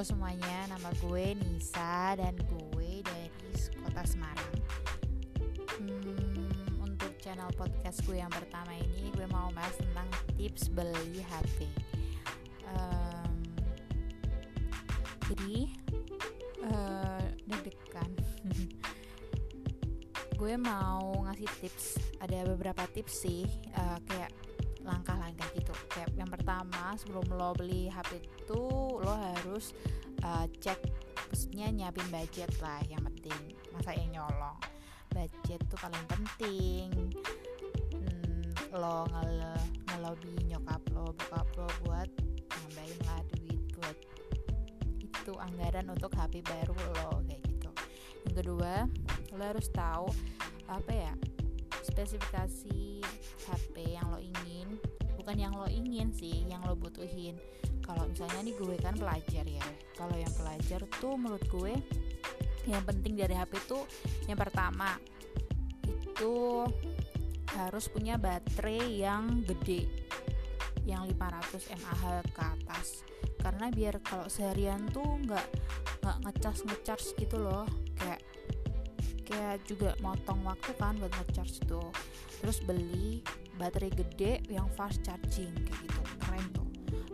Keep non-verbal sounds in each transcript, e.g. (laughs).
Halo semuanya, nama gue Nisa dan gue dari kota Semarang. Hmm, untuk channel podcast gue yang pertama ini, gue mau bahas tentang tips beli HP. Um, jadi, uh, deg-degan. (laughs) gue mau ngasih tips. Ada beberapa tips sih, uh, kayak pertama sebelum lo beli HP itu lo harus uh, cek maksudnya nyiapin budget lah yang penting. Masa yang nyolong. Budget tuh paling penting. Hmm, lo ngel ngelobi nyokap lo bokap lo buat nambahin lah duit buat itu anggaran untuk HP baru lo kayak gitu. Yang kedua lo harus tahu apa ya spesifikasi HP yang lo ingin bukan yang lo ingin sih yang lo butuhin. Kalau misalnya nih gue kan pelajar ya kalau yang pelajar tuh menurut gue yang penting dari HP tuh yang pertama itu harus punya baterai yang gede yang 500 mAh ke atas. Karena biar kalau seharian tuh nggak nggak ngecas ngecharge gitu loh. Kayak kayak juga motong waktu kan buat ngecharge itu terus beli baterai gede yang fast charging kayak gitu. Keren tuh.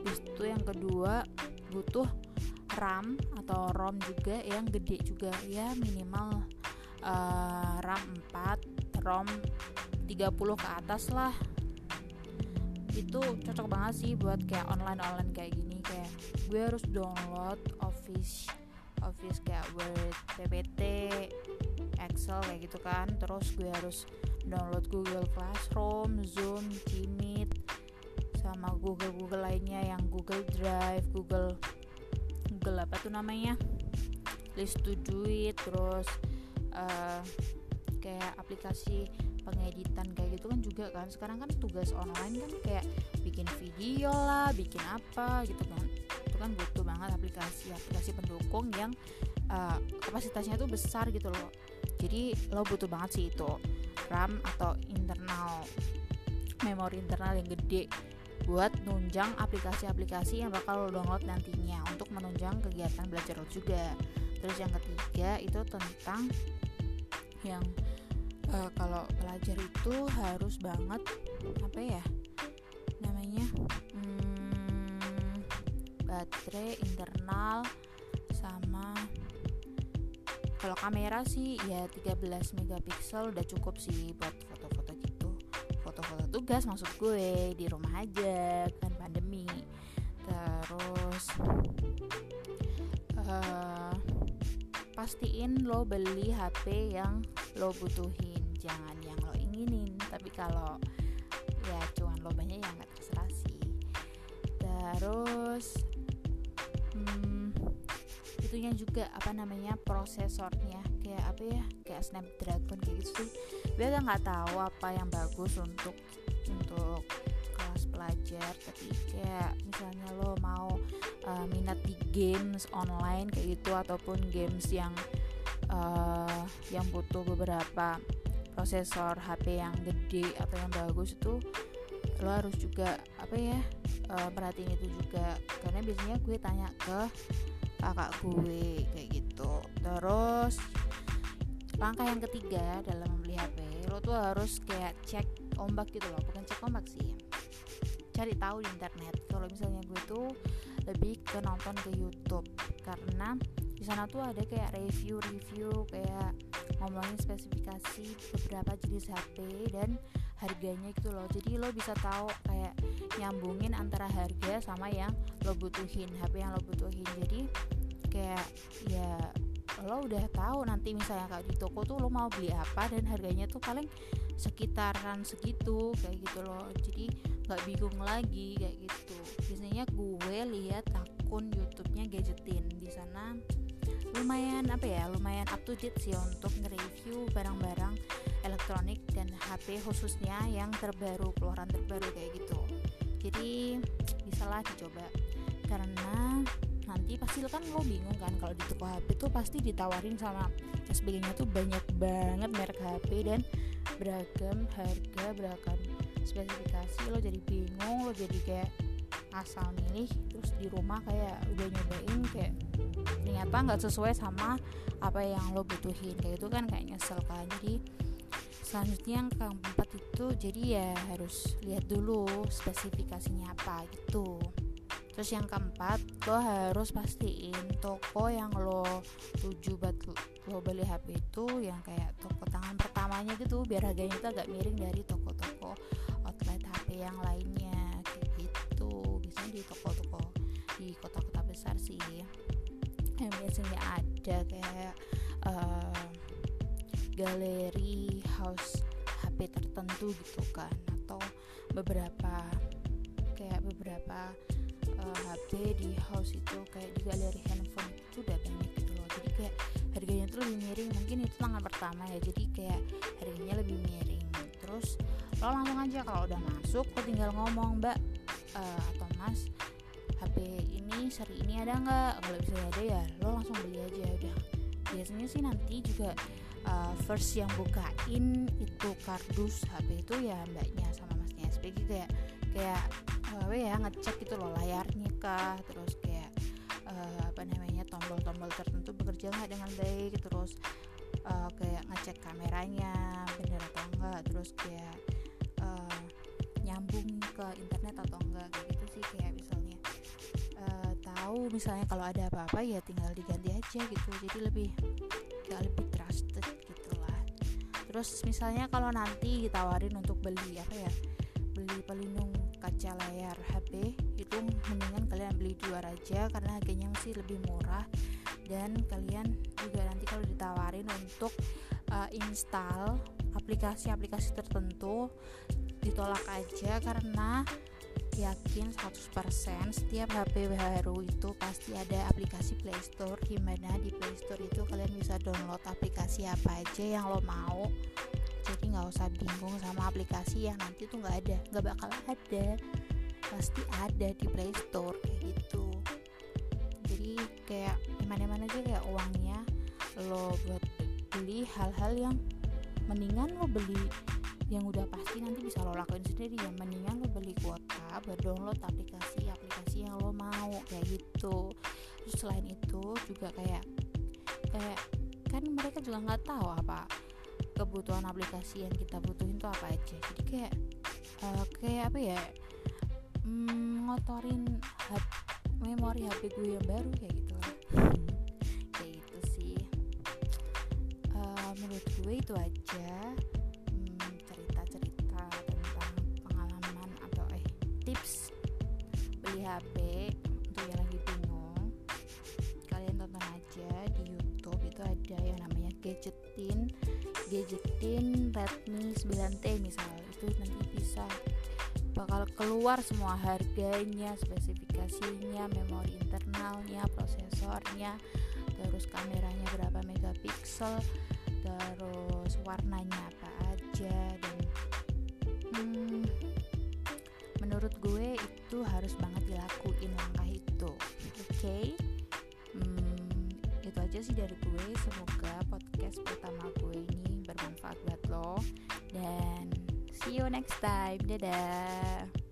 Terus itu yang kedua butuh RAM atau ROM juga yang gede juga. Ya minimal uh, RAM 4 ROM 30 ke atas lah. Itu cocok banget sih buat kayak online online kayak gini. Kayak gue harus download office office kayak Word, PPT, Excel kayak gitu kan. Terus gue harus download Google Classroom, Zoom, Gmeet sama Google Google lainnya yang Google Drive, Google Google apa tuh namanya? List to do it terus uh, kayak aplikasi pengeditan kayak gitu kan juga kan. Sekarang kan tugas online kan kayak bikin video lah bikin apa gitu kan. Itu kan butuh banget aplikasi aplikasi pendukung yang uh, kapasitasnya tuh besar gitu loh. Jadi lo butuh banget sih itu RAM atau internal memori internal yang gede buat nunjang aplikasi-aplikasi yang bakal lo download nantinya untuk menunjang kegiatan belajar lo juga. Terus yang ketiga itu tentang yang uh, kalau pelajar itu harus banget apa ya namanya hmm, baterai internal sama kalau kamera sih ya 13 megapiksel udah cukup sih buat foto-foto gitu. Foto-foto tugas maksud gue di rumah aja kan pandemi. Terus uh, pastiin lo beli HP yang lo butuhin. Jangan yang lo inginin tapi kalau ya cuman lo banyak ya nggak terserah sih. Terus itunya juga apa namanya prosesornya. Kayak apa ya kayak Snapdragon kayak gitu sih. Biar nggak tahu apa yang bagus untuk untuk kelas pelajar. Tapi kayak misalnya lo mau uh, minat di games online kayak gitu ataupun games yang uh, yang butuh beberapa prosesor HP yang gede atau yang bagus itu lo harus juga apa ya uh, perhatiin itu juga. Karena biasanya gue tanya ke kakak gue kayak gitu. Terus langkah yang ketiga dalam membeli HP lo tuh harus kayak cek ombak gitu loh. Bukan cek ombak sih cari tahu di internet. Kalau misalnya gue tuh lebih ke nonton ke YouTube. Karena di sana tuh ada kayak review-review kayak ngomongin spesifikasi beberapa jenis HP dan harganya gitu loh. Jadi lo bisa tahu kayak nyambungin antara harga sama yang lo butuhin HP yang lo butuhin. Jadi kayak ya lo udah tahu nanti misalnya kalau di toko tuh lo mau beli apa dan harganya tuh paling sekitaran segitu kayak gitu loh. Jadi nggak bingung lagi kayak gitu. Biasanya gue lihat akun YouTube-nya gadgetin di sana. Lumayan apa ya lumayan up to date sih untuk nge-review barang-barang elektronik dan HP khususnya yang terbaru keluaran terbaru kayak gitu. Jadi bisalah dicoba. Karena nanti pasti kan lo bingung kan kalau di toko HP tuh pasti ditawarin sama sebagainya tuh banyak banget merek HP dan beragam harga beragam spesifikasi. Lo jadi bingung lo jadi kayak asal milih terus di rumah kayak udah nyobain kayak ternyata nggak sesuai sama apa yang lo butuhin. Kayak itu kan kayak nyesel kan. Jadi selanjutnya yang keempat itu jadi ya harus lihat dulu spesifikasinya apa gitu terus yang keempat lo harus pastiin toko yang lo tuju buat lo beli HP itu yang kayak toko tangan pertamanya gitu biar harganya itu agak miring dari toko-toko outlet HP yang lainnya gitu. Biasanya di toko-toko di kota-kota besar sih. Yang biasanya ada kayak uh, galeri house HP tertentu gitu kan atau beberapa kayak beberapa HP di house itu kayak di galeri handphone itu udah banyak gitu loh. Jadi kayak harganya tuh lebih miring. Mungkin itu tangan pertama ya. Jadi kayak harganya lebih miring. Terus lo langsung aja kalau udah masuk lo tinggal ngomong mbak uh, atau mas HP ini seri ini ada nggak? Kalau bisa ada ya lo langsung beli aja udah. Biasanya sih nanti juga uh, first yang bukain itu kardus HP itu ya mbaknya sama masnya SPG kayak kayak apa ya ngecek gitu loh layarnya kah? Terus kayak uh, apa namanya tombol-tombol tertentu bekerja nggak dengan baik? Terus uh, kayak ngecek kameranya bener atau enggak? Terus kayak uh, nyambung ke internet atau enggak? Kayak gitu sih kayak misalnya uh, tahu misalnya kalau ada apa-apa ya tinggal diganti aja gitu. Jadi lebih gak lebih trusted gitulah. Terus misalnya kalau nanti ditawarin untuk beli apa ya beli pelindung kaca layar HP itu mendingan kalian beli dua aja karena harganya masih lebih murah. Dan kalian juga nanti kalau ditawarin untuk uh, install aplikasi-aplikasi tertentu ditolak aja karena yakin 100% setiap HP baru itu pasti ada aplikasi Play Store. Di mana di Play Store itu kalian bisa download aplikasi apa aja yang lo mau nggak usah bingung sama aplikasi yang nanti tuh nggak ada nggak bakal ada. Pasti ada di Play Store kayak gitu. Jadi kayak gimana-mana aja kayak uangnya lo buat beli hal-hal yang mendingan lo beli yang udah pasti nanti bisa lo lakuin sendiri. Yang mendingan lo beli kuota buat download aplikasi-aplikasi yang lo mau kayak gitu. Terus selain itu juga kayak kayak kan mereka juga nggak tahu apa kebutuhan aplikasi yang kita butuhin tuh apa aja. Jadi kayak uh, kayak apa ya mm, ngotorin memori HP gue yang baru kayak gitu lah. Kayak gitu sih. Uh, menurut gue itu aja HP untuk yang lagi bingung gadgetin gadgetin Redmi 9T misalnya. Itu nanti bisa bakal keluar semua harganya spesifikasinya memori internalnya prosesornya terus kameranya berapa megapiksel terus warnanya apa aja dan hmm, menurut gue itu harus banget dilakuin langkah itu. Oke? Okay? hmm, itu aja sih dari gue. Semoga podcast pertama gue ini bermanfaat buat lo. Dan see you next time. Dadah